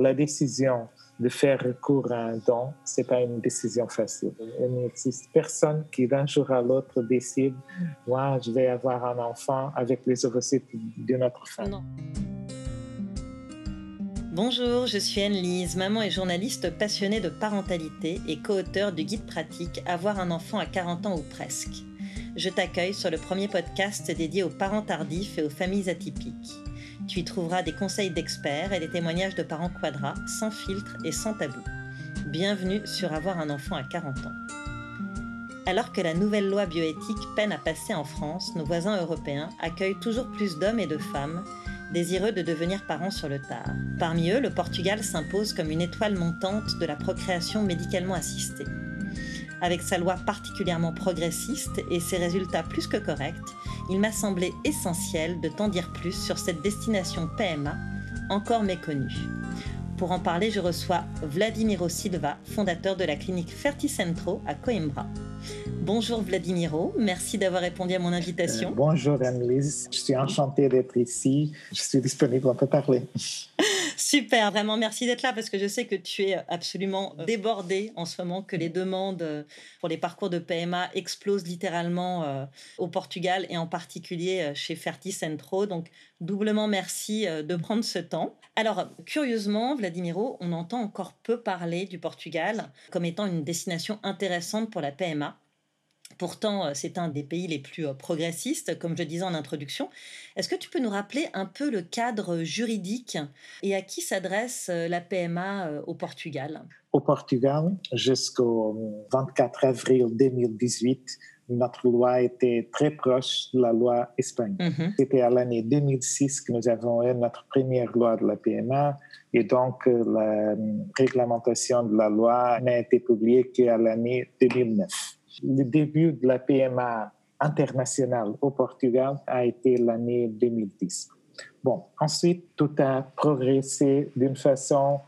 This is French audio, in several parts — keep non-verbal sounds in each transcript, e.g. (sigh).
la décision de faire recours à un don, c'est pas une décision facile. Il n'existe personne qui d'un jour à l'autre décide, moi, je vais avoir un enfant avec les ovocytes d'une autre femme. Bonjour, je suis Anne-Lise, maman et journaliste passionnée de parentalité et co-auteur du guide pratique Avoir un enfant à 40 ans ou presque. Je t'accueille sur le premier podcast dédié aux parents tardifs et aux familles atypiques. Tu y trouveras des conseils d'experts et des témoignages de parents quadras, sans filtre et sans tabou. Bienvenue sur Avoir un enfant à 40 ans. Alors que la nouvelle loi bioéthique peine à passer en France, nos voisins européens accueillent toujours plus d'hommes et de femmes désireux de devenir parents sur le tard. Parmi eux, le Portugal s'impose comme une étoile montante de la procréation médicalement assistée. Avec sa loi particulièrement progressiste et ses résultats plus que corrects, il m'a semblé essentiel de t'en dire plus sur cette destination PMA encore méconnue. Pour en parler, je reçois Vladimiro Silva, fondateur de la clinique Ferticentro à Coimbra. Bonjour Vladimiro, merci d'avoir répondu à mon invitation. Euh, bonjour Annelise, je suis enchantée d'être ici, je suis disponible, on peut parler. (laughs) Super, vraiment merci d'être là parce que je sais que tu es absolument débordé en ce moment, que les demandes pour les parcours de PMA explosent littéralement euh, au Portugal et en particulier euh, chez Ferti Centro. Donc doublement merci euh, de prendre ce temps. Alors curieusement, Vladimiro, on entend encore peu parler du Portugal comme étant une destination intéressante pour la PMA. Pourtant, euh, c'est un des pays les plus euh, progressistes, comme je disais en introduction. Est-ce que tu peux nous rappeler un peu le cadre juridique et à qui s'adresse la PMA au Portugal? Au Portugal, jusqu'au 24 avril 2018, notre loi était très proche de la loi espagnole. Mhm. C'était à l'année 2006 que nous avons eu notre première loi de la PMA et donc la réglementation de la loi n'a été publiée qu'à l'année 2009 le début de la PMA internationale au Portugal a été l'année 2010. Bon, ensuite, tout a progressé d'une façon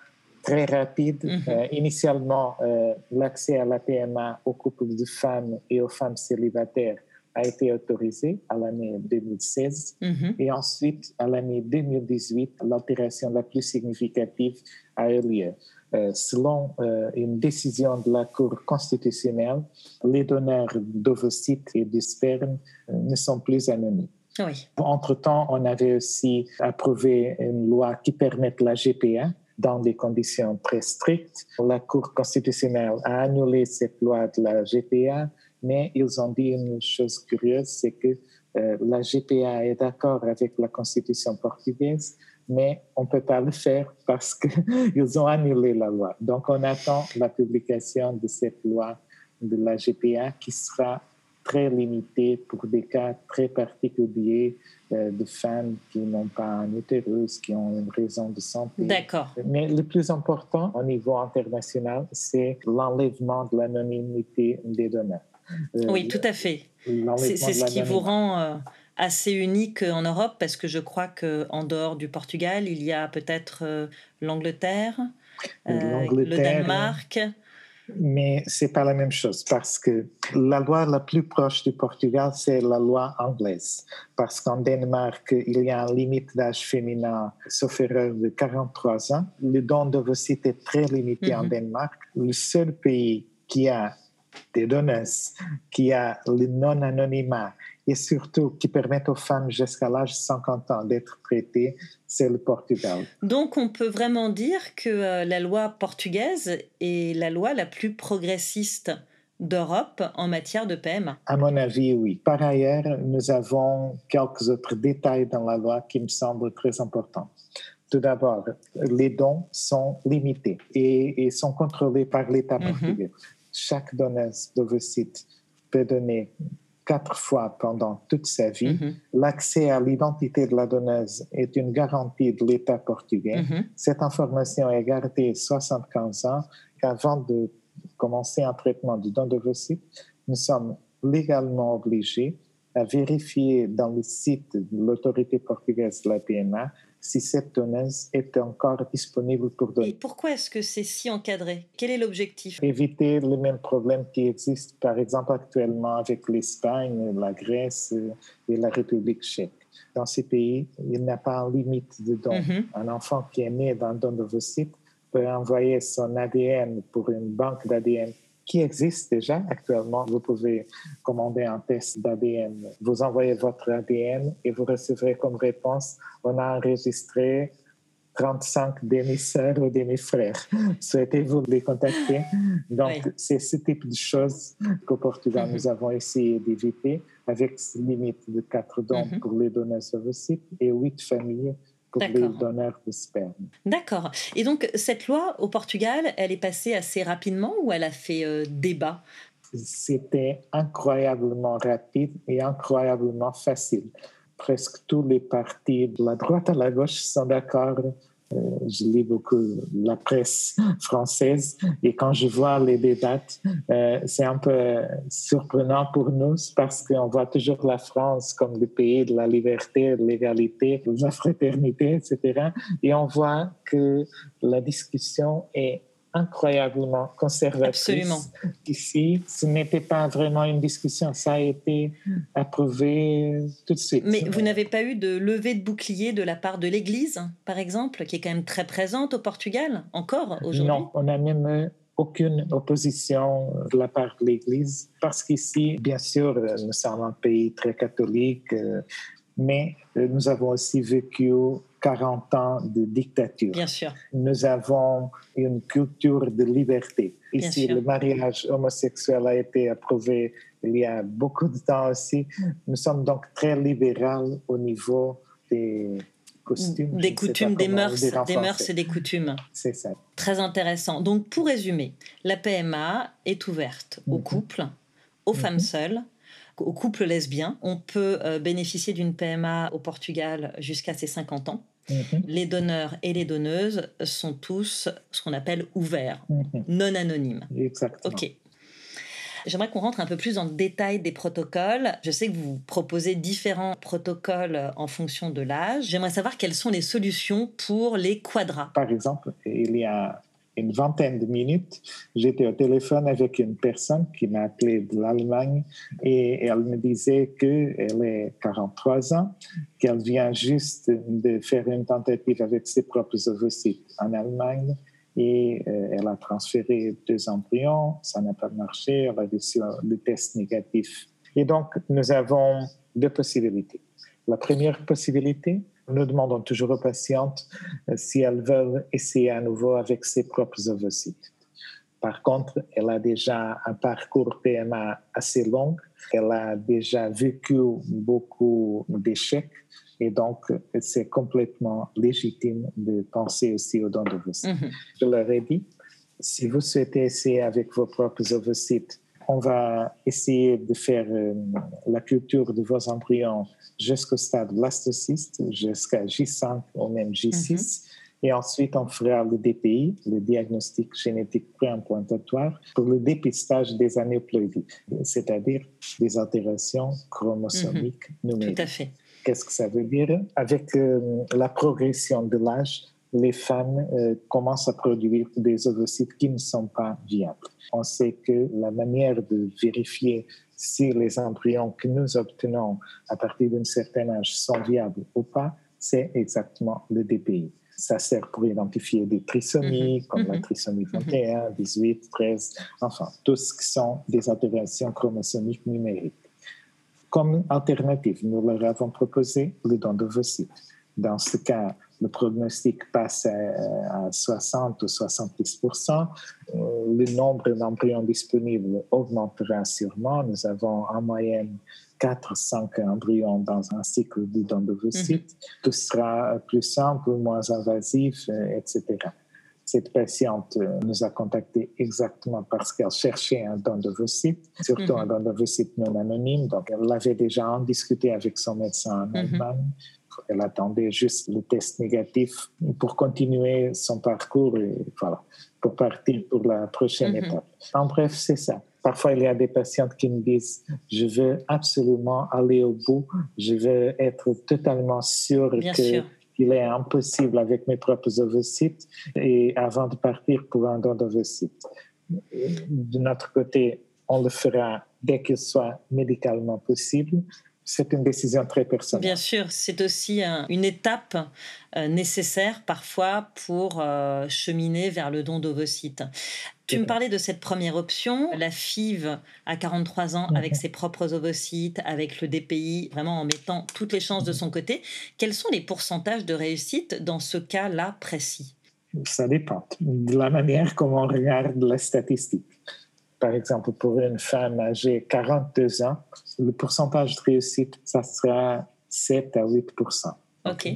très rapide. Mhm. Euh, initialement, euh, l'accès à la PMA aux couples de femmes et aux femmes célibataires a été autorisé à l'année 2016 mhm. et ensuite, à l'année 2018, l'altération la plus significative a eu lieu. Euh, selon euh, une décision de la Cour constitutionnelle, les donneurs d'ovocytes et de sperme ne sont plus anonymes. Oui. Entre-temps, on avait aussi approuvé une loi qui permet la GPA dans des conditions très strictes. La Cour constitutionnelle a annulé cette loi de la GPA, mais ils ont dit une chose curieuse, c'est que la GPA est d'accord avec la Constitution portugaise, mais on ne peut pas le faire parce qu'ils (laughs) ont annulé la loi. Donc, on attend la publication de cette loi de la GPA qui sera très limitée pour des cas très particuliers euh, de femmes qui n'ont pas un utérus, qui ont une raison de santé. D'accord. Mais le plus important au niveau international, c'est l'enlèvement de l'anonymité des donneurs. Euh, oui, tout à fait. C'est ce qui vous rend... Euh, assez unique en Europe parce que je crois qu'en dehors du Portugal, il y a peut-être euh, l'Angleterre, euh, le Danemark. Mais c'est pas la même chose parce que la loi la plus proche du Portugal, c'est la loi anglaise. Parce qu'en Danemark, il y a une limite d'âge féminin, sauf erreur, de 43 ans. Le don de d'ovocytes est très limité en mhm. Danemark. Le seul pays qui a des donneuses, qui a le non-anonymat et surtout qui permettent aux femmes jusqu'à l'âge de 50 ans d'être traitées, c'est le Portugal. Donc on peut vraiment dire que euh, la loi portugaise est la loi la plus progressiste d'Europe en matière de PMA À mon avis, oui. Par ailleurs, nous avons quelques autres détails dans la loi qui me semblent très importants. Tout d'abord, les dons sont limités et, sont contrôlés par l'État mhm. portugais. Chaque donneuse d'ovocytes peut donner quatre fois pendant toute sa vie. Mm-hmm. L'accès à l'identité de la donneuse est une garantie de l'État portugais. Mm-hmm. Cette information est gardée 75 ans qu'avant de commencer un traitement du don d'ovocytes, nous sommes légalement obligés à vérifier dans le site de l'autorité portugaise de la PMA si cette donneuse est encore disponible pour donner. Et pourquoi est-ce que c'est si encadré? Quel est l'objectif? Éviter les mêmes problèmes qui existent, par exemple, actuellement avec l'Espagne, la Grèce et la République tchèque. Dans ces pays, il n'y a pas de limite de don. Mm-hmm. Un enfant qui est né d'un don d'ovocyte peut envoyer son ADN pour une banque d'ADN qui existe déjà actuellement? Vous pouvez commander un test d'ADN. Vous envoyez votre ADN et vous recevrez comme réponse, on a enregistré 35 demi-sœurs ou demi-frères. Souhaitez-vous les contacter? Donc, c'est ce type de choses qu'au Portugal, mhm. nous avons essayé d'éviter avec limite de 4 dons mhm. pour les donneurs ovocytes et 8 familles pour les donneurs de sperme. D'accord. Et donc, cette loi au Portugal, elle est passée assez rapidement ou elle a fait euh, débat? C'était incroyablement rapide et incroyablement facile presque tous les partis de la droite à la gauche sont d'accord. Euh, je lis beaucoup la presse française et quand je vois les débats, euh, c'est un peu surprenant pour nous parce qu'on voit toujours la France comme le pays de la liberté, de l'égalité, de la fraternité, etc. Et on voit que la discussion est incroyablement conservatrice. Ici, ce n'était pas vraiment une discussion, ça a été approuvé tout de suite. Mais vous n'avez pas eu de levée de bouclier de la part de l'Église, par exemple, qui est quand même très présente au Portugal, encore aujourd'hui? Non, on n'a même aucune opposition de la part de l'Église, parce qu'ici, bien sûr, nous sommes un pays très catholique, euh, mais euh, nous avons aussi vécu 40 ans de dictature. Bien sûr. Nous avons une culture de liberté. Ici, le mariage homosexuel a été approuvé il y a beaucoup de temps aussi. Nous sommes donc très libéral au niveau des costumes. Des coutumes, des mœurs, des mœurs et des coutumes. C'est ça. Très intéressant. Donc, pour résumer, la PMA est ouverte aux mhm. couples, aux femmes mhm. seules, aux couples lesbiens. On peut euh, bénéficier d'une PMA au Portugal jusqu'à ses 50 ans. Mhm. Les donneurs et les donneuses sont tous ce qu'on appelle ouverts, mhm. non anonymes. Exactement. OK. J'aimerais qu'on rentre un peu plus dans le détail des protocoles. Je sais que vous proposez différents protocoles en fonction de l'âge. J'aimerais savoir quelles sont les solutions pour les quadras. Par exemple, il y a une vingtaine de minutes, j'étais au téléphone avec une personne qui m'a appelé de l'Allemagne et elle me disait qu'elle est 43 ans, qu'elle vient juste de faire une tentative avec ses propres ovocytes en Allemagne et euh, elle a transféré deux embryons, ça n'a pas marché, elle a reçu le test négatif. Et donc, nous avons deux possibilités. La première possibilité, nous demandons toujours aux patientes euh, si elles veulent essayer à nouveau avec ses propres ovocytes. Par contre, elle a déjà un parcours PMA assez long, elle a déjà vécu beaucoup d'échecs et donc c'est complètement légitime de penser aussi aux dons d'ovocytes. Mm Je leur ai dit, si vous souhaitez essayer avec vos propres ovocytes on va essayer de faire euh, la culture de vos embryons jusqu'au stade blastocyste, jusqu'à J5 ou même J6. Mhm. Et ensuite, on fera le DPI, le diagnostic génétique préimplantatoire, pour le dépistage des anéuploïdies, c'est-à-dire des altérations chromosomiques mhm. numériques. Tout à fait. Qu'est-ce que ça veut dire? Avec euh, la progression de l'âge, les femmes euh, commencent à produire des ovocytes qui ne sont pas viables. On sait que la manière de vérifier si les embryons que nous obtenons à partir d'un certain âge sont viables ou pas, c'est exactement le DPI. Ça sert pour identifier des trisomies, mm-hmm. comme la mm-hmm. trisomie 21, 18, 13, enfin, tout ce qui sont des altérations chromosomiques numériques. Comme alternative, nous leur avons proposé le don d'ovocytes. Dans ce cas, le prognostic passe à, 60 ou 70% euh, Le nombre d'embryons disponibles augmentera sûrement. Nous avons en moyenne 4-5 embryons dans un cycle de don d'ovocytes. Mhm. Tout sera plus simple, moins invasif, euh, etc. Cette patiente euh, nous a contacté exactement parce qu'elle cherchait un don d'ovocytes, surtout un mhm. don d'ovocytes non anonyme. Donc, elle l'avait déjà en discuté avec son médecin en mhm. Allemagne. Elle attendait juste le test négatif pour continuer son parcours et voilà, pour partir pour la prochaine mhm. étape. En bref, c'est ça. Parfois, il y a des patientes qui me disent Je veux absolument aller au bout, je veux être totalement sûre que. Il est impossible avec mes propres ovocytes et avant de partir pour un don d'ovocytes. De notre côté, on le fera dès qu'il soit médicalement possible c'est une décision très personnelle. Bien sûr, c'est aussi une étape euh, nécessaire parfois pour euh, cheminer vers le don d'ovocytes. Tu me parlais de cette première option, la FIV à 43 ans avec ses propres ovocytes, avec le DPI, vraiment en mettant toutes les chances de son côté. Quels sont les pourcentages de réussite dans ce cas-là précis? Ça dépend de la manière comment on regarde la statistique par exemple, pour une femme âgée 42 ans, le pourcentage de réussite, ça sera 7 à 8% OK.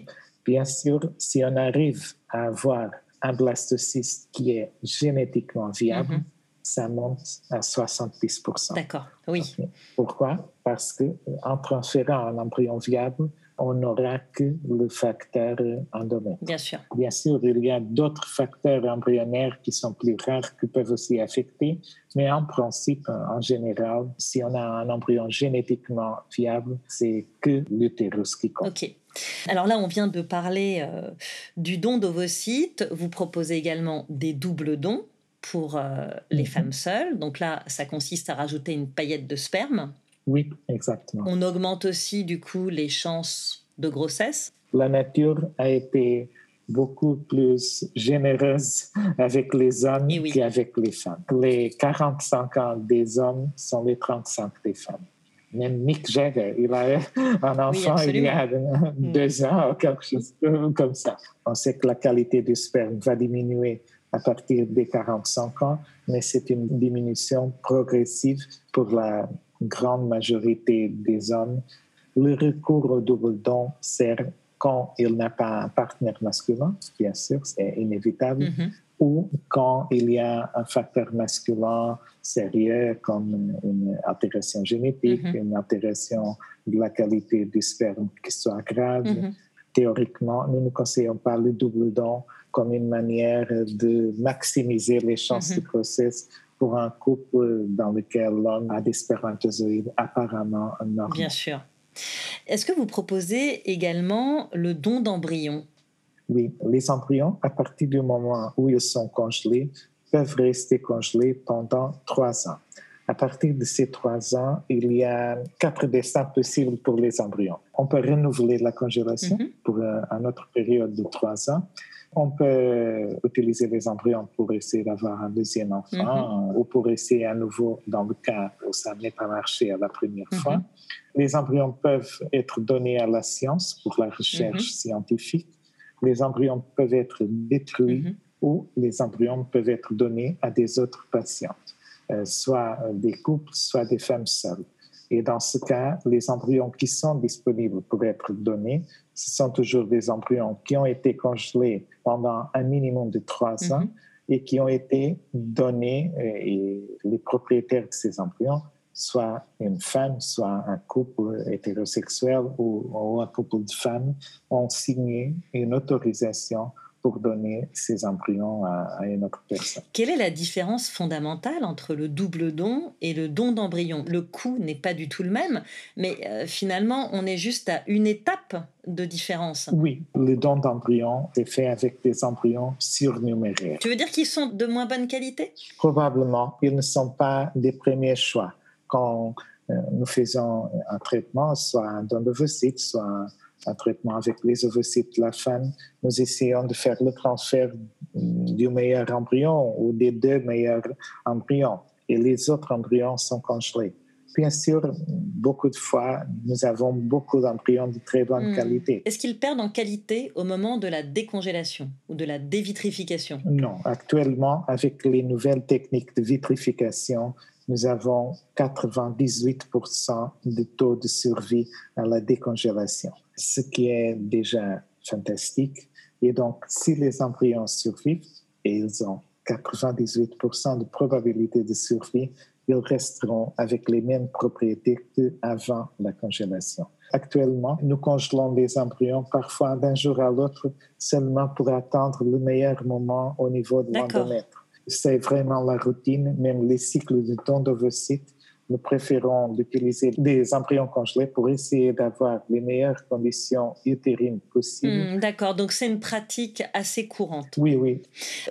Bien sûr, si on arrive à avoir un blastocyste qui est génétiquement viable, mhm. ça monte à 70% D'accord, oui. Pourquoi? Parce qu'en transférant un embryon viable, on n'aura que le facteur endomètre. Bien sûr. Bien sûr, il y a d'autres facteurs embryonnaires qui sont plus rares qui peuvent aussi affecter, mais en principe, en général, si on a un embryon génétiquement viable, c'est que l'utérus qui compte. OK. Alors là, on vient de parler euh, du don d'ovocytes. Vous proposez également des doubles dons pour euh, les mhm. femmes seules. Donc là, ça consiste à rajouter une paillette de sperme oui, exactement. On augmente aussi du coup les chances de grossesse. La nature a été beaucoup plus généreuse avec les hommes qu'avec les femmes. Les 45 ans des hommes sont les 35 des femmes. Même Mick Jagger, il a un enfant il y a deux ans ou quelque chose comme ça. On sait que la qualité du sperme va diminuer à partir des 45 ans, mais c'est une diminution progressive pour la grande majorité des hommes, le recours au double don sert quand il n'a pas un partenaire masculin, bien sûr, c'est inévitable, mm-hmm. ou quand il y a un facteur masculin sérieux comme une, altération génétique, mm-hmm. une altération de la qualité du sperme qui soit grave. Mm-hmm. Théoriquement, nous ne conseillons pas le double don comme une manière de maximiser les chances de grossesse pour un couple dans lequel l'homme a des spermatozoïdes apparemment normaux. Bien sûr. Est-ce que vous proposez également le don d'embryons Oui, les embryons, à partir du moment où ils sont congelés, peuvent rester congelés pendant trois ans. À partir de ces trois ans, il y a quatre destins possibles pour les embryons. On peut renouveler la congélation mm-hmm. pour une autre période de trois ans. On peut utiliser les embryons pour essayer d'avoir un deuxième enfant mhm. ou pour essayer à nouveau dans le cas où ça n'est pas marché à la première mhm. fois. Les embryons peuvent être donnés à la science pour la recherche mhm. scientifique. Les embryons peuvent être détruits ou les embryons peuvent être donnés à des autres patientes, euh, soit des couples, soit des femmes seules. Et dans ce cas, les embryons qui sont disponibles pour être donnés, ce sont toujours des embryons qui ont été congelés pendant un minimum de trois ans mhm. et qui ont été donnés, euh, et les propriétaires de ces embryons, soit une femme, soit un couple hétérosexuel ou, ou un couple de femmes, ont signé une autorisation pour donner ces embryons à, une autre personne. Quelle est la différence fondamentale entre le double don et le don d'embryon? Le coût n'est pas du tout le même, mais euh, finalement, on est juste à une étape de différence. Oui, le don d'embryon est fait avec des embryons surnuméraires. Tu veux dire qu'ils sont de moins bonne qualité? Probablement, ils ne sont pas des premiers choix. Quand euh, nous faisons un traitement, soit un don d'ovocytes, soit un traitement avec les ovocytes de la femme, nous essayons de faire le transfert du meilleur embryon ou des deux meilleurs embryons et les autres embryons sont congelés. Bien sûr, beaucoup de fois, nous avons beaucoup d'embryons de très bonne hmm. qualité. Est-ce qu'ils perdent en qualité au moment de la décongélation ou de la dévitrification? Non, actuellement, avec les nouvelles techniques de vitrification, nous avons 98% de taux de survie à la décongélation, ce qui est déjà fantastique. Et donc, si les embryons survivent, et ils ont 98% de probabilité de survie, ils resteront avec les mêmes propriétés qu'avant la congélation. Actuellement, nous congelons les embryons parfois d'un jour à l'autre seulement pour attendre le meilleur moment au niveau de l'endomètre c'est vraiment la routine, même les cycles de don d'ovocytes. Nous préférons d'utiliser des embryons congelés pour essayer d'avoir les meilleures conditions utérines possibles. Hmm, d'accord, donc c'est une pratique assez courante. Oui, oui.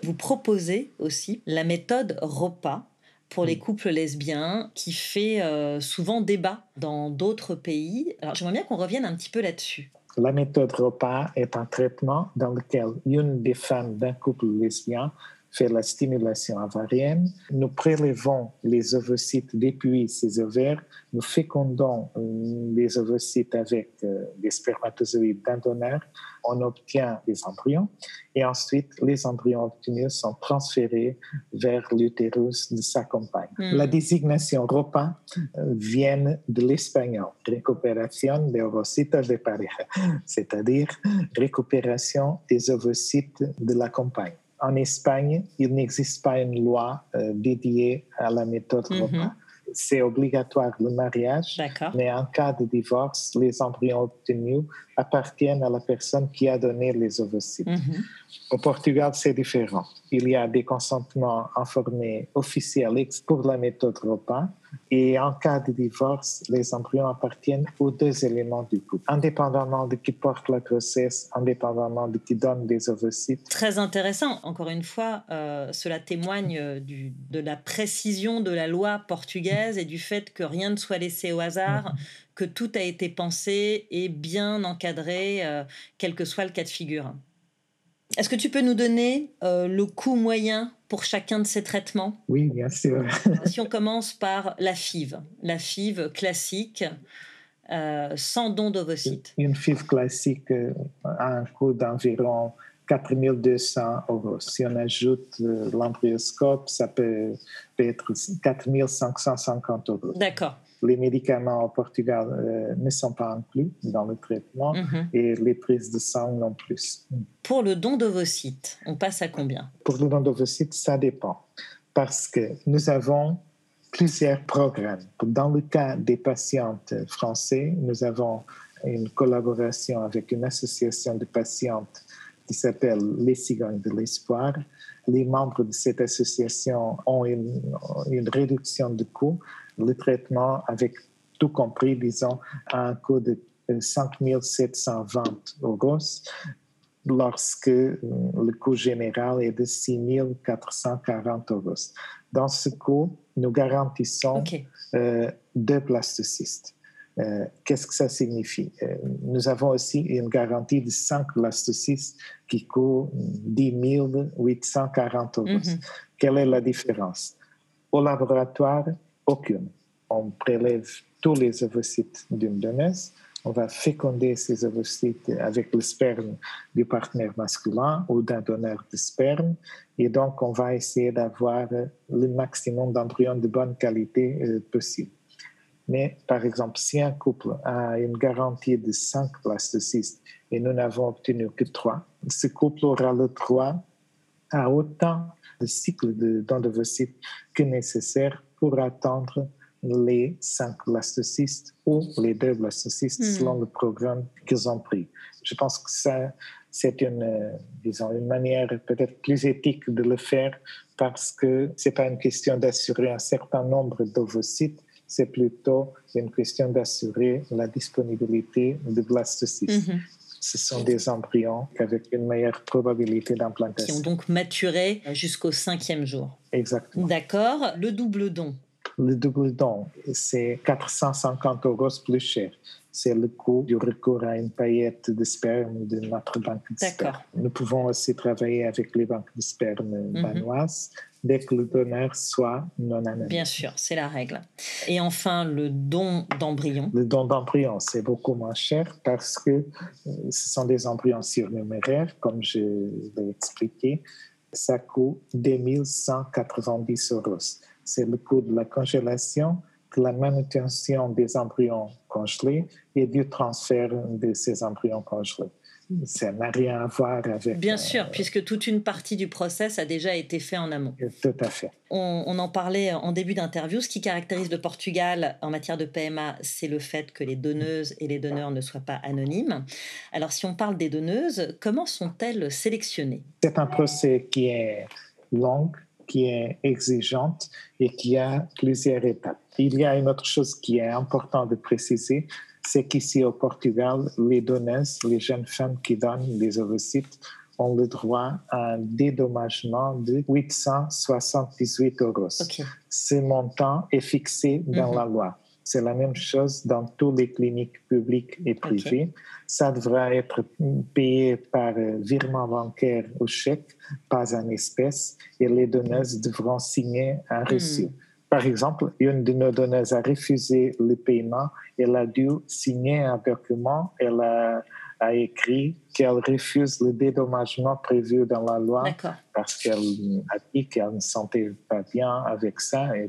Vous proposez aussi la méthode ROPA pour les couples lesbiens qui fait euh, souvent débat dans d'autres pays. Alors j'aimerais bien qu'on revienne un petit peu là-dessus. La méthode repas est un traitement dans lequel une des femmes d'un couple lesbien fait la stimulation ovarienne. Nous prélevons les ovocytes depuis ces ovaires, nous fécondons euh, les ovocytes avec euh, des spermatozoïdes d'un donneur, on obtient des embryons et ensuite les embryons obtenus sont transférés vers l'utérus de sa compagne. Hmm. La désignation repas euh, vient de l'espagnol, récupération de ovocitos de pareja, (laughs) c'est-à-dire récupération des ovocytes de la compagne en Espagne, il n'existe pas une loi euh, dédiée à la méthode mm repas. C'est obligatoire le mariage, mais en cas de divorce, les embryons obtenus appartiennent à la personne qui a donné les ovocytes. Mhm. Au Portugal, c'est différent. Il y a des consentements informés officiels pour la méthode repas et en cas de divorce, les embryons appartiennent aux deux éléments du couple, indépendamment de qui porte la grossesse, indépendamment de qui donne les ovocytes. Très intéressant. Encore une fois, euh, cela témoigne de la précision de la loi portugaise et du fait que rien ne soit laissé au hasard. Que tout a été pensé et bien encadré, euh, quel que soit le cas de figure. Est-ce que tu peux nous donner euh, le coût moyen pour chacun de ces traitements? Oui, bien sûr. si on commence par la FIV, la FIV classique, euh, sans don d'ovocytes. Une FIV classique a un coût d'environ 4200 euros. Si on ajoute l'embryoscope, ça peut, peut être 4550 euros. D'accord les médicaments au Portugal euh, ne sont pas inclus dans le traitement mhm. et les prises de sang non plus. Pour le don d'ovocytes, on passe à combien? Pour le don d'ovocytes, ça dépend parce que nous avons plusieurs programmes. Dans le cas des patientes français, nous avons une collaboration avec une association de patientes qui s'appelle Les Cigognes de l'Espoir. Les membres de cette association ont une, une réduction de coûts le traitement avec tout compris, disons, à un coût de 5 720 euros, lorsque euh, le coût général est de 6 440 euros. Dans ce coût, nous garantissons euh, deux blastocystes. Euh, qu'est-ce que ça signifie? Nous avons aussi une garantie de 5 blastocystes qui coûtent 10 840 euros. Quelle est la différence? Au laboratoire, aucune. On prélève tous les ovocytes d'une donneuse. On va féconder ces ovocytes avec le sperme du partenaire masculin ou d'un donneur de sperme. Et donc, on va essayer d'avoir le maximum d'embryons de bonne qualité euh, possible. Mais, par exemple, si un couple a une garantie de 5 blastocystes et nous n'avons obtenu que 3, ce couple aura le droit à autant de cycles de dons d'ovocytes que nécessaire pour attendre les cinq blastocystes ou les deux blastocystes hmm. selon le programme qu'ils ont pris. Je pense que ça, c'est une, euh, disons, une manière peut-être plus éthique de le faire parce que c'est pas une question d'assurer un certain nombre d'ovocytes, c'est plutôt une question d'assurer la disponibilité de blastocytes. Hmm. Ce sont des embryons avec une meilleure probabilité d'implantation. Qui ont donc maturé jusqu'au cinquième jour. Exactement. D'accord. Le double don, le double don, c'est 450 euros plus cher. C'est le coût du recours à une paillette de sperme de notre banque de sperme. Nous pouvons aussi travailler avec les banques de sperme mm dès que le donneur soit non anonyme. Bien sûr, c'est la règle. Et enfin, le don d'embryon. Le don d'embryon, c'est beaucoup moins cher parce que euh, ce sont des embryons surnuméraires, comme je l'ai expliqué. Ça coûte 2190 euros c'est le coût de la congélation, de la manutention des embryons congelés et du transfert de ces embryons congelés. Ça n'a rien à voir avec... Bien sûr, puisque toute une partie du process a déjà été fait en amont. Tout à fait. On, on en parlait en début d'interview. Ce qui caractérise le Portugal en matière de PMA, c'est le fait que les donneuses et les donneurs ne soient pas anonymes. Alors, si on parle des donneuses, comment sont-elles sélectionnées? C'est un procès qui est long, qui est exigeante et qui a plusieurs étapes. Il y a une autre chose qui est importante de préciser, c'est qu'ici au Portugal, les donneuses, les jeunes femmes qui donnent les ovocytes, ont le droit à un dédommagement de 878 euros. Ce montant est fixé dans mhm. la loi. C'est la même chose dans toutes les cliniques publiques et privées. Ça devra être payé par virement bancaire ou chèque, pas en espèces, et les donneuses devront signer un hmm. reçu. Par exemple, une de nos donneuses a refusé le paiement, elle a dû signer un document, elle a, écrit qu'elle refuse le dédommagement prévu dans la loi parce qu'elle a dit qu'elle ne se sentait pas bien avec ça et euh,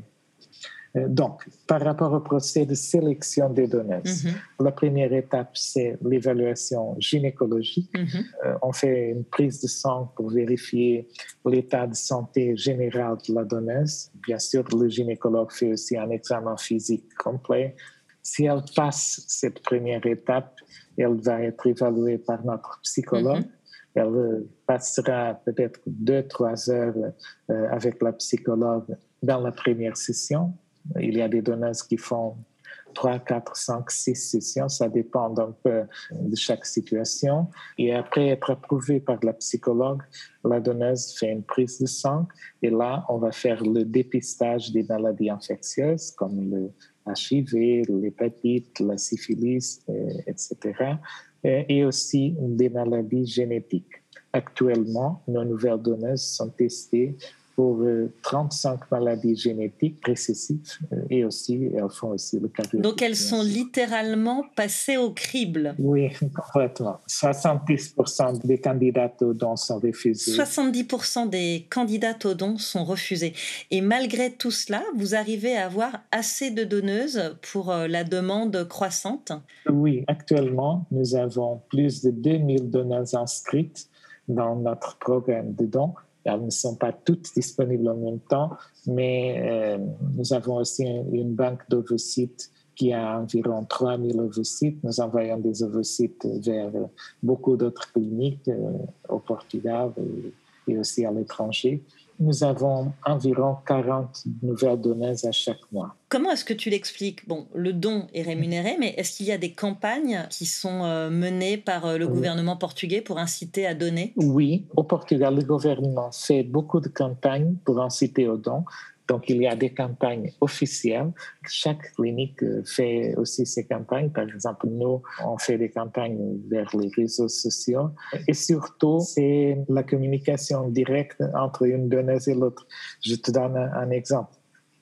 donc, par rapport au procès de sélection des données, mhm. la première étape, c'est l'évaluation gynécologique. Mhm. Euh, on fait une prise de sang pour vérifier l'état de santé général de la donneuse. Bien sûr, le gynécologue fait aussi un examen physique complet. Si elle passe cette première étape, elle va être évaluée par notre psychologue. Mhm. Elle euh, passera peut-être deux, trois heures avec la psychologue dans la première session il y a des donneuses qui font 3, 4, 5, 6 sessions, ça dépend un peu de chaque situation. Et après être approuvée par la psychologue, la donneuse fait une prise de sang et là, on va faire le dépistage des maladies infectieuses comme le HIV, l'hépatite, la syphilis, etc. Et aussi des maladies génétiques. Actuellement, nos nouvelles donneuses sont testées pour 35 euh, maladies génétiques récessives euh, et aussi elles font aussi le cardio. Donc elles sont littéralement passées au crible. Oui, complètement. 70% des candidats aux dons sont refusés. 70% des candidats aux dons sont refusés. Et malgré tout cela, vous arrivez à avoir assez de donneuses pour euh, la demande croissante Oui, actuellement, nous avons plus de 2000 donneuses inscrites dans notre programme de dons elles ne sont pas toutes disponibles en même temps, mais euh, nous avons aussi une banque d'ovocytes qui a environ 3000 ovocytes. Nous envoyons des ovocytes vers beaucoup d'autres cliniques euh, au Portugal et aussi à l'étranger nous avons environ 40 nouvelles donneuses à chaque mois. Comment est-ce que tu l'expliques? Bon, le don est rémunéré, mais est-ce qu'il y a des campagnes qui sont euh, menées par euh, le gouvernement portugais pour inciter à donner? Oui, au Portugal, le gouvernement fait beaucoup de campagnes pour inciter au don. Donc, il y a des campagnes officielles. Chaque clinique euh, fait aussi ses campagnes. Par exemple, nous, on fait des campagnes vers les réseaux sociaux. Et surtout, c'est la communication directe entre une donneuse et l'autre. Je te donne un, exemple.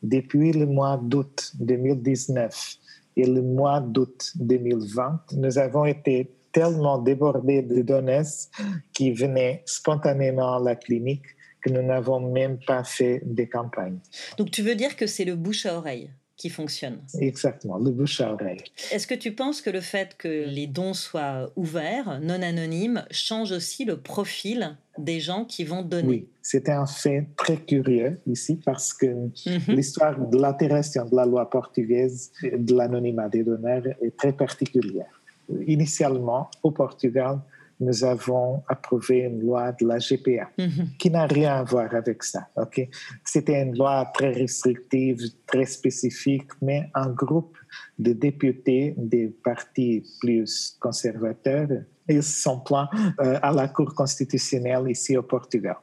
Depuis le mois d'août 2019 et le mois d'août 2020, nous avons été tellement débordés de donneuses qui venaient spontanément à la clinique que nous n'avons même pas fait des campagnes. Donc tu veux dire que c'est le bouche à oreille qui fonctionne? Exactement, le bouche à oreille. Est-ce que tu penses que le fait que les dons soient ouverts, non anonymes, change aussi le profil des gens qui vont donner? Oui, c'était un fait très curieux ici parce que mhm. l'histoire de l'altération de la loi portugaise de l'anonymat des donneurs est très particulière. Initialement, au Portugal, nous avons approuvé une loi de la GPA mhm. qui n'a rien à voir avec ça. Ok, C'était une loi très restrictive, très spécifique, mais un groupe de députés des partis plus conservateurs, ils sont plaints euh, à la Cour constitutionnelle ici au Portugal.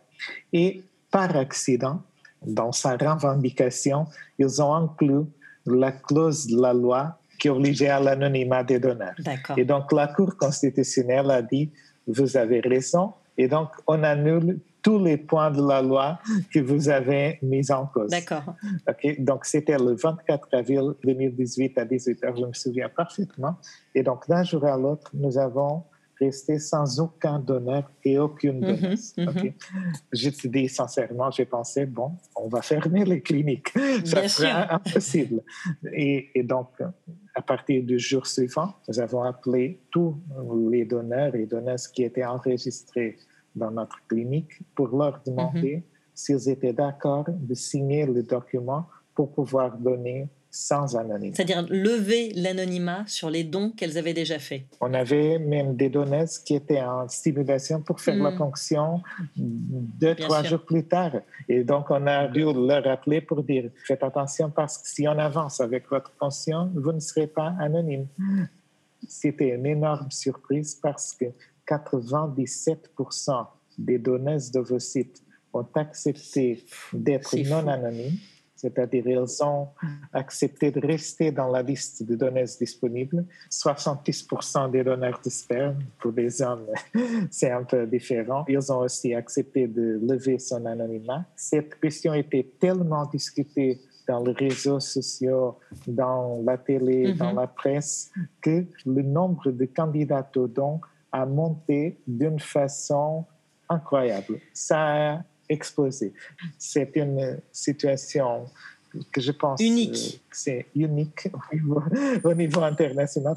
Et par accident, dans sa revendication, ils ont inclus la clause de la loi qui obligeait à l'anonymat des donneurs. Et donc la Cour constitutionnelle a dit, vous avez raison, et donc on annule tous les points de la loi que vous avez mis en cause. D'accord. Donc c'était le 24 avril 2018 à 18h, je me souviens parfaitement. Et donc d'un jour à l'autre, nous avons resté sans aucun donneur et aucune mhm, donneuse. Je te dis sincèrement, j'ai pensé, bon, on va fermer les cliniques. (laughs) Ça sera impossible. Et, et, donc, à partir du jour suivant, nous avons appelé tous les donneurs et donneuses qui étaient enregistrés dans notre clinique pour leur demander mhm. s'ils étaient d'accord de signer le document pour pouvoir donner sans anonymat. C'est-à-dire lever l'anonymat sur les dons qu'elles avaient déjà faits. On avait même des donneuses qui étaient en stimulation pour faire la fonction hmm. deux, trois jours plus tard. Et donc, on a dû leur rappeler pour dire faites attention parce que si on avance avec votre fonction, vous ne serez pas anonyme. C'était une énorme surprise parce que 97 des donneuses d'ovocytes ont accepté d'être non anonymes, c'est-à-dire elles ont accepté de rester dans la liste de donneuses disponibles. 70% des donneurs de sperme, pour les hommes, (laughs) c'est un peu différent. Ils ont aussi accepté de lever son anonymat. Cette question était tellement discutée dans les réseaux sociaux, dans la télé, dans mhm. la presse, que le nombre de candidats au don a monté d'une façon incroyable. Ça a C'est une situation que je pense unique. Euh, c'est unique au niveau, international.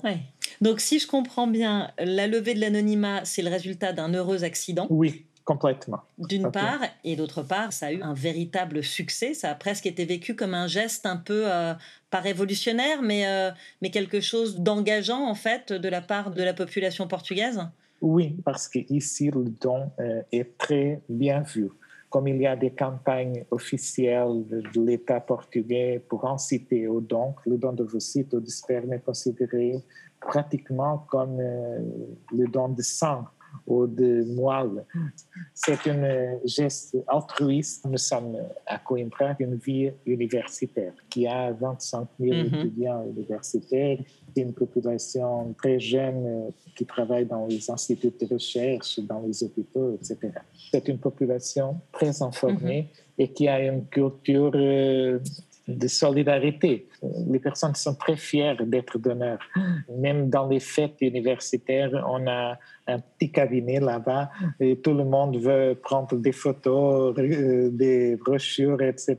Donc, si je comprends bien, la levée de l'anonymat, c'est le résultat d'un heureux accident. Oui, Complètement. D'une part, et d'autre part, ça a eu un véritable succès. Ça a presque été vécu comme un geste un peu, euh, pas révolutionnaire, mais, euh, mais quelque chose d'engageant, en fait, de la part de la population portugaise? Oui, parce qu'ici, le don est très bien vu. Comme il y a des campagnes officielles de l'État portugais pour inciter au don, le don de vos sites ou de sperme est considéré pratiquement comme le don de sang ou de moelle. C'est un geste altruiste. Nous sommes à Coimbra, une ville universitaire qui a 25 000 mhm. étudiants universitaires, une population très jeune qui travaille dans les instituts de recherche, dans les hôpitaux, etc. C'est une population très informée mhm. et qui a une culture euh, de solidarité. Les personnes sont très fières d'être donneurs. Même dans les fêtes universitaires, on a un petit cabinet là-bas et tout le monde veut prendre des photos, euh, des brochures, etc.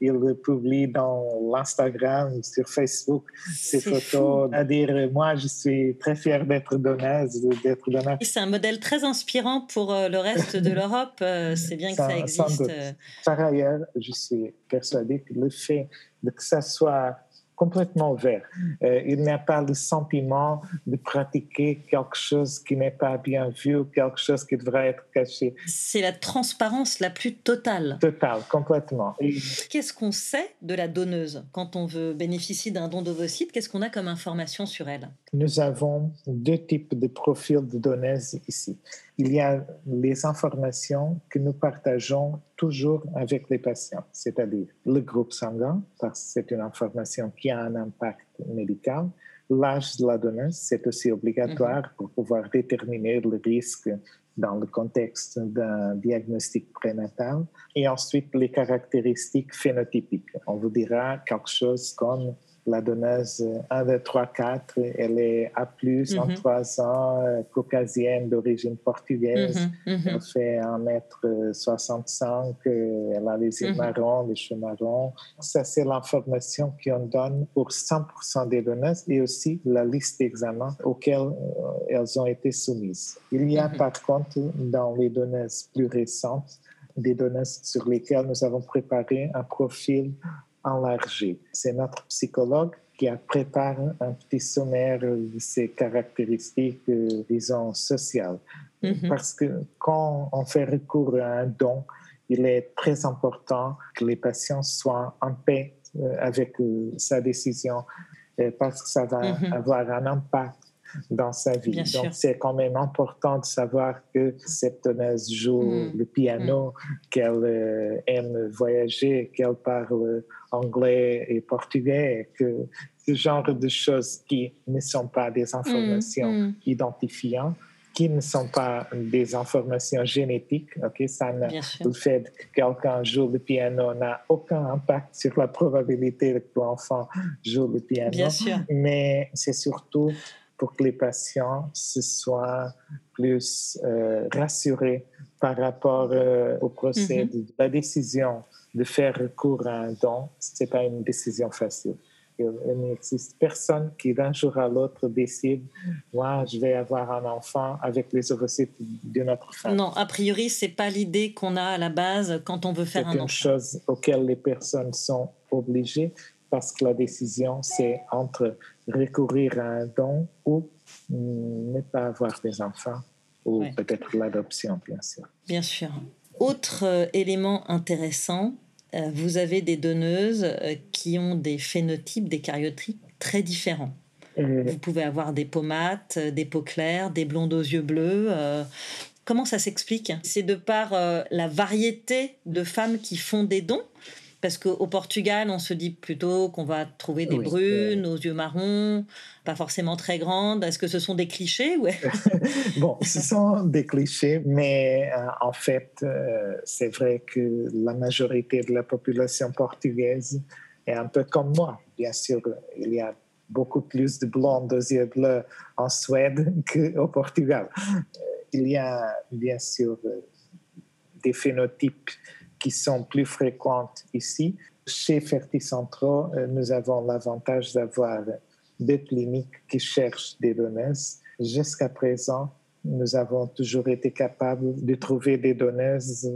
Ils publient dans l'Instagram, sur Facebook, ces photos. À dire, moi, je suis très fière d'être donneuse, d'être donneur. C'est un modèle très inspirant pour euh, le reste de l'Europe. Euh, c'est bien que ça, existe. Par ailleurs, je suis persuadée que le fait que ça soit complètement ouvert. Euh, il n'y a pas le sentiment de pratiquer quelque chose qui n'est pas bien vu, quelque chose qui devrait être caché. C'est la transparence la plus totale. Totale, complètement. Qu'est-ce qu'on sait de la donneuse quand on veut bénéficier d'un don d'ovocytes? Qu'est-ce qu'on a comme information sur elle? Nous avons deux types de profils de donneuses ici. Il y a les informations que nous partageons toujours avec les patients, c'est-à-dire le groupe sanguin, parce que c'est une information qui a un impact médical. L'âge de la donneuse, c'est aussi obligatoire mhm. pour pouvoir déterminer le risque dans le contexte d'un diagnostic prénatal. Et ensuite, les caractéristiques phénotypiques. On vous dira quelque chose comme la donneuse 1, 2, 3, 4, elle est A+, mm en 3 mhm. ans, euh, caucasienne d'origine portugaise. Mm -hmm. Elle fait 1m65, euh, elle a les yeux mhm. marrons, les cheveux marrons. Ça, c'est l'information qu'on donne pour 100% des donneuses et aussi la liste d'examens auxquels euh, elles ont été soumises. Il y a mhm. par contre, dans les donneuses plus récentes, des donneuses sur lesquelles nous avons préparé un profil C'est notre psychologue qui a préparé un petit sommaire de ses caractéristiques, euh, disons, sociales. Mm-hmm. Parce que quand on fait recours à un don, il est très important que les patients soient en paix euh, avec euh, sa décision parce que ça va mm-hmm. avoir un impact dans sa vie. Donc, c'est quand même important de savoir que cette donneuse joue mm. le piano, mm. qu'elle euh, aime voyager, qu'elle parle anglais et portugais, que ce genre de choses qui ne sont pas des mm, informations identifiantes qui ne sont pas des informations génétiques. Ok, ça le fait que quelqu'un joue le piano n'a aucun impact sur la probabilité que l'enfant joue le piano. Bien sûr. Mais c'est surtout pour que les patients se soient plus euh, rassurés par rapport euh, au procès. Mm-hmm. La décision de faire recours à un don, ce n'est pas une décision facile. Il, n'existe personne qui d'un jour à l'autre décide, moi, je vais avoir un enfant avec les ovocytes d'une autre femme. Non, a priori, c'est pas l'idée qu'on a à la base quand on veut faire un enfant. C'est une chose auquel les personnes sont obligées parce que la décision, c'est entre recourir à un don ou ne pas avoir des enfants, ou peut-être l'adoption, bien sûr. Bien sûr. Autre euh, élément intéressant, euh, vous avez des donneuses euh, qui ont des phénotypes, des cariotypes très différents. Vous pouvez avoir des peaux mates, des peaux claires, des blondes aux yeux bleus. Comment ça s'explique? C'est de par la variété de femmes qui font des dons parce qu'au Portugal, on se dit plutôt qu'on va trouver des brunes aux yeux marrons, pas forcément très grandes. Est-ce que ce sont des clichés ouais. (laughs) Bon, ce sont des clichés, mais euh, en fait, euh, c'est vrai que la majorité de la population portugaise est un peu comme moi. Bien sûr, il y a beaucoup plus de blondes aux yeux bleus en Suède (laughs) qu'au Portugal. Euh, il y a bien sûr des phénotypes qui sont plus fréquentes ici. Chez Ferticentro, euh, nous avons l'avantage d'avoir des cliniques qui cherchent des donneuses. Jusqu'à présent, nous avons toujours été capables de trouver des donneuses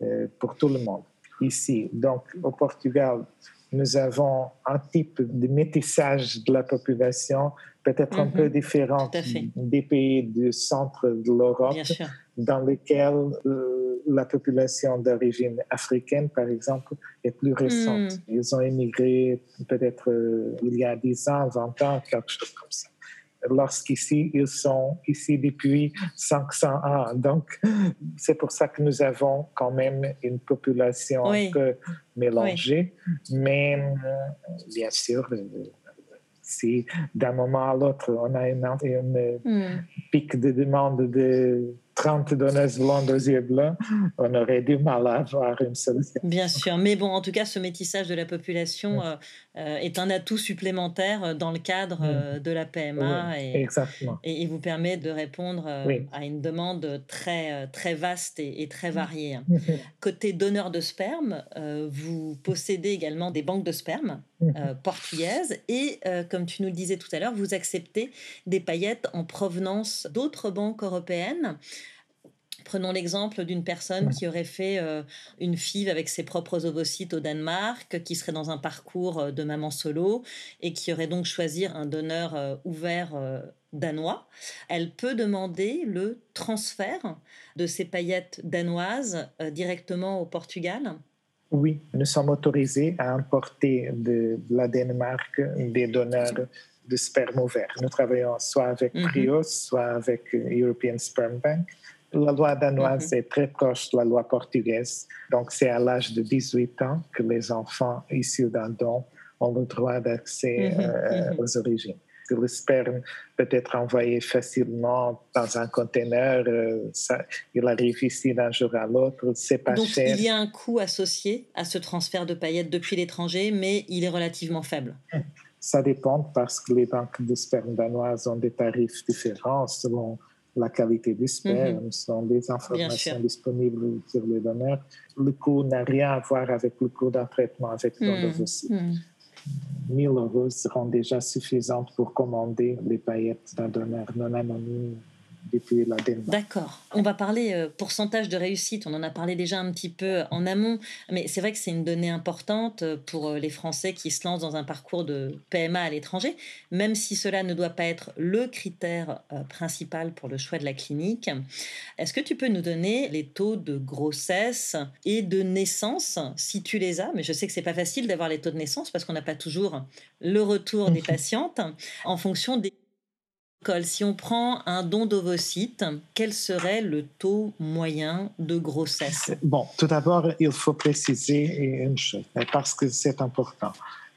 euh, pour tout le monde ici. Donc, au Portugal, nous avons un type de métissage de la population peut-être un peu mhm. différent des pays du centre de l'Europe, dans lesquels euh, la population d'origine africaine, par exemple, est plus récente. Hmm. Ils ont émigré peut-être euh, il y a 10 ans, 20 ans, quelque chose comme ça lorsqu'ici, ils sont ici depuis 500 ans. Donc, c'est pour ça que nous avons quand même une population un peu mélangée. Mais, euh, bien sûr, si d'un moment à l'autre, on a une, hmm. pic de demande de 30 donneuses yeux blancs, on aurait du mal à avoir une solution. Bien sûr, mais bon, en tout cas, ce métissage de la population euh, euh, est un atout supplémentaire euh, dans le cadre de la PMA et, et, vous permet de répondre à une demande très, très vaste et, très variée. Côté donneur de sperme, vous possédez également des banques de sperme portugaises et, comme tu nous le disais tout à l'heure, vous acceptez des paillettes en provenance d'autres banques européennes. Prenons l'exemple d'une personne qui aurait fait euh, une FIV avec ses propres ovocytes au Danemark, qui serait dans un parcours euh, de maman solo et qui aurait donc choisi un donneur euh, ouvert danois. Elle peut demander le transfert de ces paillettes danoises directement au Portugal. Oui, nous sommes autorisés à importer de, la Danemark des donneurs de sperme ouvert. Nous travaillons soit avec mhm. Prios, soit avec European Sperm Bank. La loi danoise mhm. est très proche de la loi portugaise. Donc, c'est à l'âge de 18 ans que les enfants issus d'un don ont le droit d'accès mhm, euh, aux origines. Le sperme peut être envoyé facilement dans un conteneur. Euh, il arrive ici d'un jour à l'autre. C'est pas Donc, cher. il y a un coût associé à ce transfert de paillettes depuis l'étranger, mais il est relativement faible. Ça dépend parce que les banques de sperme danoises ont des tarifs différents selon la qualité du sperme, mhm. sont des informations disponibles sur les donneurs. Le coût n'a rien à voir avec le coût d'un traitement avec mmh. aussi. 1000 euros seront déjà suffisantes pour commander les paillettes d'un donneur non anonyme depuis la D'accord. On va parler euh, pourcentage de réussite. On en a parlé déjà un petit peu en amont, mais c'est vrai que c'est une donnée importante euh, pour euh, les Français qui se lancent dans un parcours de PMA à l'étranger, même si cela ne doit pas être le critère principal pour le choix de la clinique. Est-ce que tu peux nous donner les taux de grossesse et de naissance, si tu les as? Mais je sais que c'est pas facile d'avoir les taux de naissance parce qu'on n'a pas toujours le retour des (laughs) patientes en fonction des si on prend un don d'ovocytes, quel serait le taux moyen de grossesse? Bon, tout d'abord, il faut préciser une chose, parce que c'est important.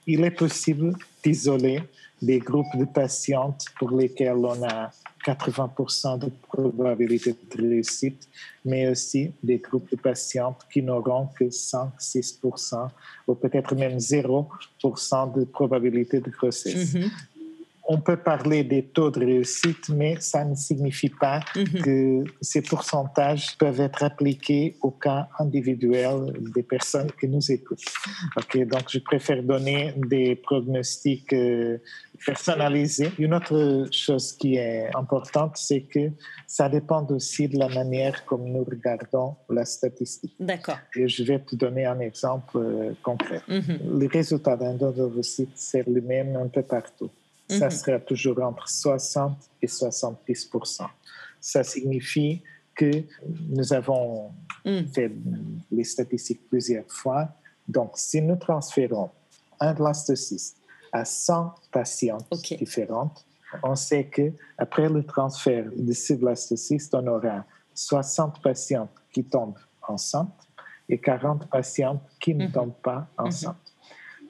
Il est possible d'isoler des groupes de patientes pour lesquels on a 80% de probabilité de réussite, mais aussi des groupes de patientes qui n'auront que 5-6% ou peut-être même 0% de probabilité de grossesse. Mm-hmm on peut parler des taux de réussite, mais ça ne signifie pas mhm. que ces pourcentages peuvent être appliqués au cas individuel des personnes qui nous écoutent. Ok, donc je préfère donner des pronostics euh, personnalisés. Une autre chose qui est importante, c'est que ça dépend aussi de la manière comme nous regardons la statistique. D'accord. Et je vais te donner un exemple euh, concret. Mhm. Les résultats d'un don de c'est le même un peu partout ça mhm. sera toujours entre 60 et 70% Ça signifie que nous avons mhm. fait les statistiques plusieurs fois. Donc, si nous transférons un blastocyste à 100 patientes différentes, on sait que après le transfert de ce blastocyste, on aura 60 patientes qui tombent enceintes et 40 patientes qui ne mhm. tombent pas mhm. enceintes.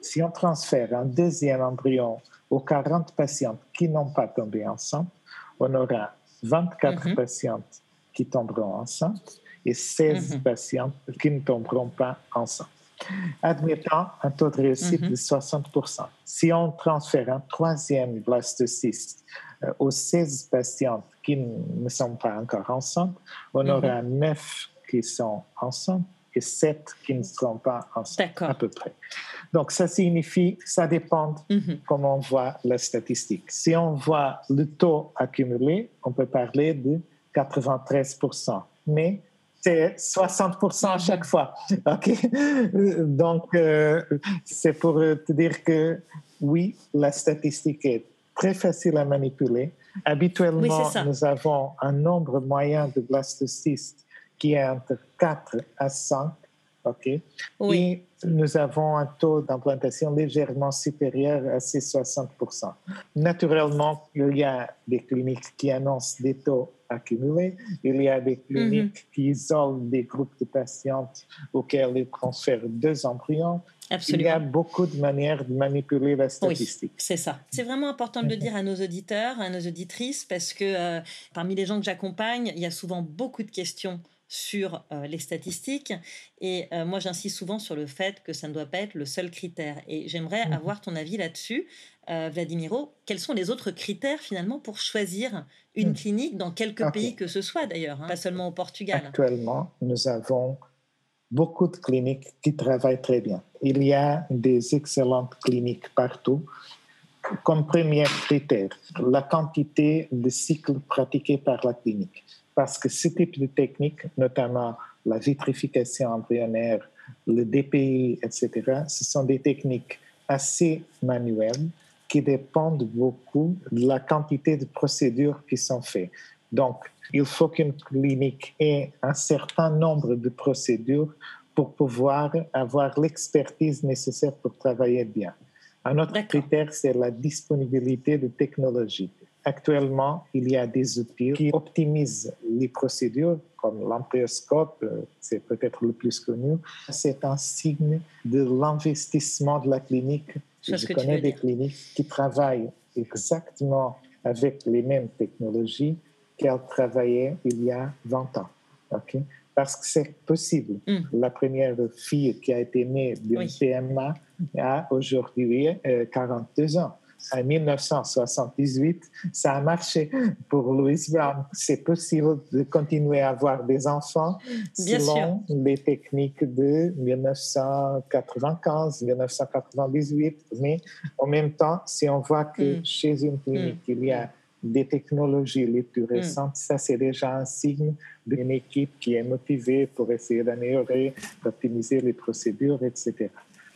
Si on transfère un deuxième embryon aux 40 patientes qui n'ont pas tombé enceintes, on aura 24 mhm. patientes qui tomberont enceintes et 16 patientes qui ne tomberont pas enceintes. Admettant un taux de réussite de 60%. Si on transfère un troisième blastocyste euh, aux 16 patientes qui ne sont pas encore enceintes, on aura 9 qui sont enceintes et 7 qui ne seront pas enceintes, à peu près. Donc, ça signifie, ça dépend mm comment on voit la statistique. Si on voit le taux accumulé, on peut parler de 93% mais c'est 60% à chaque fois. (laughs) OK? Donc, euh, c'est pour te dire que oui, la statistique est très facile à manipuler. Habituellement, nous avons un nombre moyen de blastocystes qui est entre 4 à 5. OK? Oui. Et nous avons un taux d'implantation légèrement supérieur à ces 60%. Naturellement, il y a des cliniques qui annoncent des taux accumulés. Il y a des cliniques mhm. qui isolent des groupes de patientes auxquels ils transfèrent deux embryons. Absolument. Il y a beaucoup de manières de manipuler la statistique. Oui, c'est ça. C'est vraiment important de le dire à nos auditeurs, à nos auditrices, parce que euh, parmi les gens que j'accompagne, il y a souvent beaucoup de questions sur euh, les statistiques. Et euh, moi, j'insiste souvent sur le fait que ça ne doit pas être le seul critère. Et j'aimerais mhm. avoir ton avis là-dessus, euh, Vladimiro. Quels sont les autres critères finalement pour choisir une mhm. clinique dans quelques pays que ce soit d'ailleurs, hein, pas seulement au Portugal? Actuellement, nous avons beaucoup de cliniques qui travaillent très bien. Il y a des excellentes cliniques partout. Comme premier critère, la quantité de cycles pratiqués par la clinique parce que ce type de technique, notamment la vitrification embryonnaire, le DPI, etc., ce sont des techniques assez manuelles qui dépendent beaucoup de la quantité de procédures qui sont faites. Donc, il faut qu'une clinique ait un certain nombre de procédures pour pouvoir avoir l'expertise nécessaire pour travailler bien. Un autre critère, c'est la disponibilité de technologies. Actuellement, il y a des outils qui optimisent les procédures, comme l'embryoscope, euh, c'est peut-être le plus connu. C'est un signe de l'investissement de la clinique. Je connais des cliniques qui travaillent exactement avec les mêmes technologies qu'elles travaillaient il y a 20 ans. Parce que c'est possible. Hmm. La première fille qui a été née d'une PMA a aujourd'hui 42 euh, ans en 1978, ça a marché pour Louis Brown. C'est possible de continuer à avoir des enfants selon les techniques de 1995, 1998. Mais en même temps, si on voit que mm. chez une clinique, mm. il y a des technologies les plus mm. récentes, ça c'est déjà un signe d'une équipe qui est motivée pour essayer d'améliorer, d'optimiser les procédures, etc.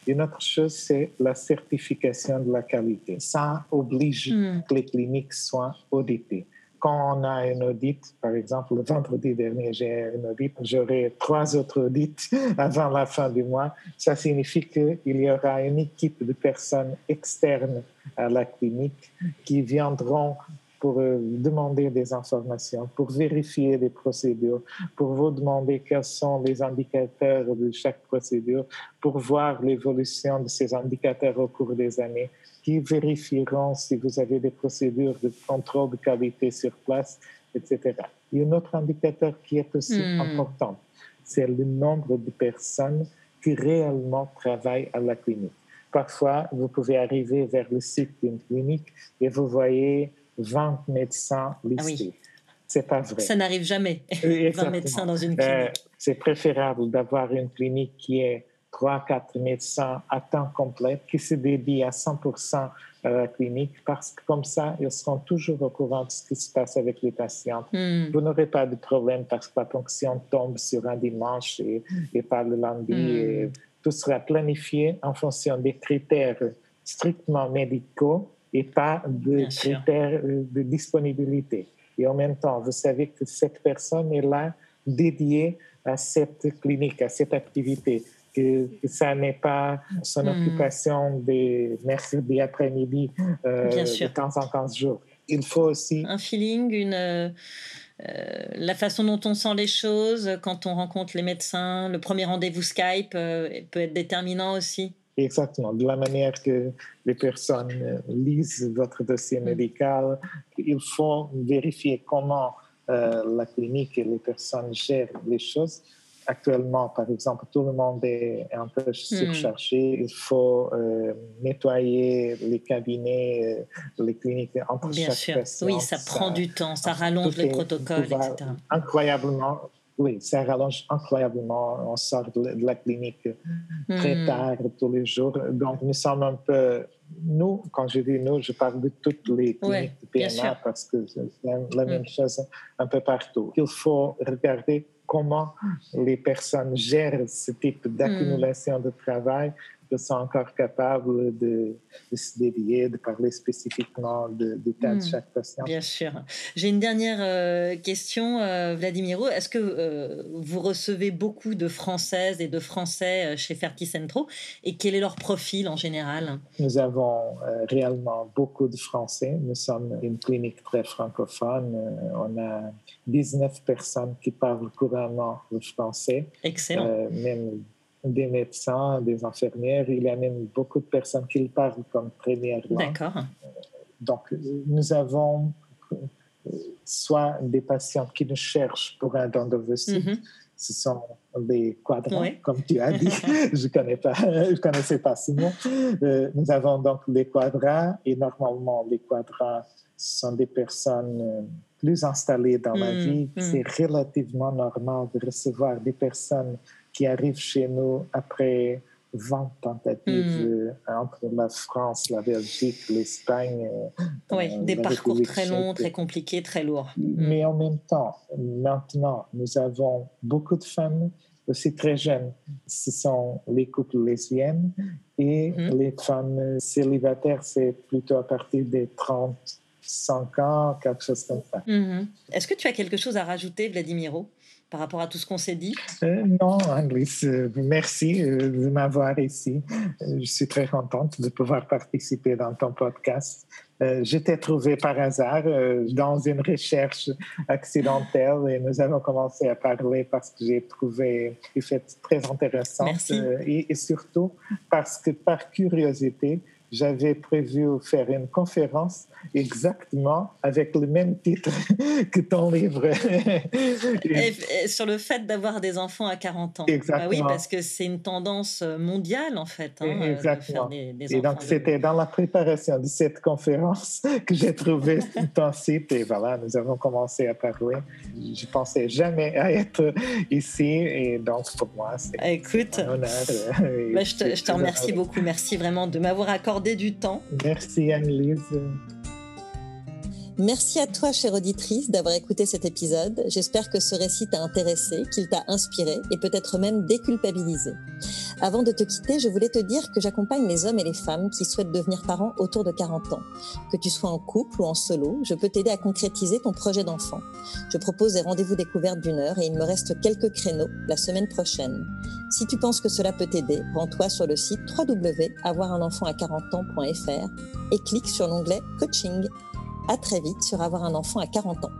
Une autre chose, c'est la certification de la qualité. Ça oblige hmm. que les cliniques soient auditées. Quand on a un audit, par exemple, le vendredi dernier, j'ai un audit, j'aurai trois autres audits (laughs) avant la fin du mois. Ça signifie qu'il y aura une équipe de personnes externes à la clinique qui viendront pour euh, demander des informations, pour vérifier les procédures, pour vous demander quels sont les indicateurs de chaque procédure, pour voir l'évolution de ces indicateurs au cours des années, qui vérifieront si vous avez des procédures de contrôle de qualité sur place, etc. Il y a un autre indicateur qui est aussi hmm. important, c'est le nombre de personnes qui réellement travaillent à la clinique. Parfois, vous pouvez arriver vers le site d'une clinique et vous voyez 20 médecins listés. Ah C'est pas vrai. Ça n'arrive jamais, (laughs) 20 médecins dans une clinique. Euh, c'est préférable d'avoir une clinique qui est 3-4 médecins à temps complet, qui se dédient à 100% à la clinique, parce que comme ça, ils seront toujours au courant de ce qui se passe avec les patients. Hmm. Vous n'aurez pas de problème parce que la ponction tombe sur un dimanche et, et pas le lundi. Hmm. tout sera planifié en fonction des critères strictement médicaux et pas de critères euh, de disponibilité. Et en même temps, vous savez que cette personne est là dédiée à cette clinique, à cette activité, que, ça n'est pas son hmm. occupation des mercredis après-midi euh, de temps en 15 jours. Il faut aussi... Un feeling, une... Euh, la façon dont on sent les choses quand on rencontre les médecins, le premier rendez-vous Skype peut être déterminant aussi. Exactement, de la manière que les personnes lisent votre dossier mm. médical, il faut vérifier comment la clinique et les personnes gèrent les choses actuellement, par exemple, tout le monde est un peu hmm. surchargé. Il faut euh, nettoyer les cabinets, euh, les cliniques entre Bien chaque sûr. Oui, ça, prend du temps, ça rallonge les protocoles, etc. Incroyablement, oui, ça rallonge incroyablement. On sort de la clinique très hmm. tard tous les jours. Donc, nous sommes un peu. Nous, quand je dis nous, je parle de toutes les cliniques de PMA parce que c'est la même hmm. chose un peu partout. Il faut regarder comment les personnes gèrent ce type d'accumulation de travail sont encore capables de, se dédier, de parler spécifiquement de, de de hmm. chaque patient. Bien sûr. J'ai une dernière euh, question, euh, Vladimiro. Est-ce que euh, vous recevez beaucoup de Françaises et de Français chez Ferti Centro et quel est leur profil en général? Nous avons réellement beaucoup de Français. Nous sommes une clinique très francophone. on a 19 personnes qui parlent couramment le français. Excellent. même des médecins, des infirmières. Il y a même beaucoup de personnes qui le parlent comme première langue. D'accord. Donc, nous avons soit des patients qui nous cherchent pour un don de mm ce sont des quadrants, comme tu as dit. (laughs) je connais pas, je connaissais pas ce mot. Euh, nous avons donc les quadrants et normalement les quadrants sont des personnes euh, plus installées dans la mm, vie. Mm. C'est relativement normal de recevoir des personnes qui arrivent chez nous après 20 tentatives hmm. euh, entre la France, la Belgique, l'Espagne. Euh, oui, des parcours très longs, très compliqués, très lourds. Hmm. Mais en même temps, maintenant, nous avons beaucoup de femmes aussi très jeunes. Ce sont les couples lesbiennes et hmm. les femmes célibataires, c'est plutôt à partir des 35 ans, quelque chose comme ça. Est-ce que tu as quelque chose à rajouter, Vladimiro? Par rapport à tout ce qu'on s'est dit? Euh, Non, Anglis, euh, merci euh, de m'avoir ici. je suis très contente de pouvoir participer dans ton podcast. J'étais trouvé par hasard dans une recherche accidentelle et nous avons commencé à parler parce que j'ai trouvé le fait très intéressant et, et surtout parce que par curiosité, j'avais prévu faire une conférence exactement avec le même titre (laughs) que ton livre. (laughs) et, sur le fait d'avoir des enfants à 40 ans. Exactement. Bah oui, parce que c'est une tendance euh, mondiale, en fait. Hein, exactement. et donc, c'était dans la préparation de cette conférence (laughs) que j'ai trouvé ton site et voilà, nous avons commencé à parler. Je pensais jamais à être ici et donc, pour moi, c'est un honneur. Euh, bah, je te, je te remercie beaucoup. Merci vraiment de m'avoir Merci, Anne-Lise. Merci à toi, chère auditrice, d'avoir écouté cet épisode. J'espère que ce récit t'a intéressé, qu'il t'a inspiré et peut-être même déculpabilisé. Avant de te quitter, je voulais te dire que j'accompagne les hommes et les femmes qui souhaitent devenir parents autour de 40 ans. Que tu sois en couple ou en solo, je peux t'aider à concrétiser ton projet d'enfant. Je propose des rendez-vous découvertes d'une heure et il me reste quelques créneaux la semaine prochaine. Si tu penses que cela peut t'aider, rends-toi sur le site www.avoirunenfant à 40 ans.fr et clique sur l'onglet Coaching. À très vite sur Avoir un enfant à 40 ans.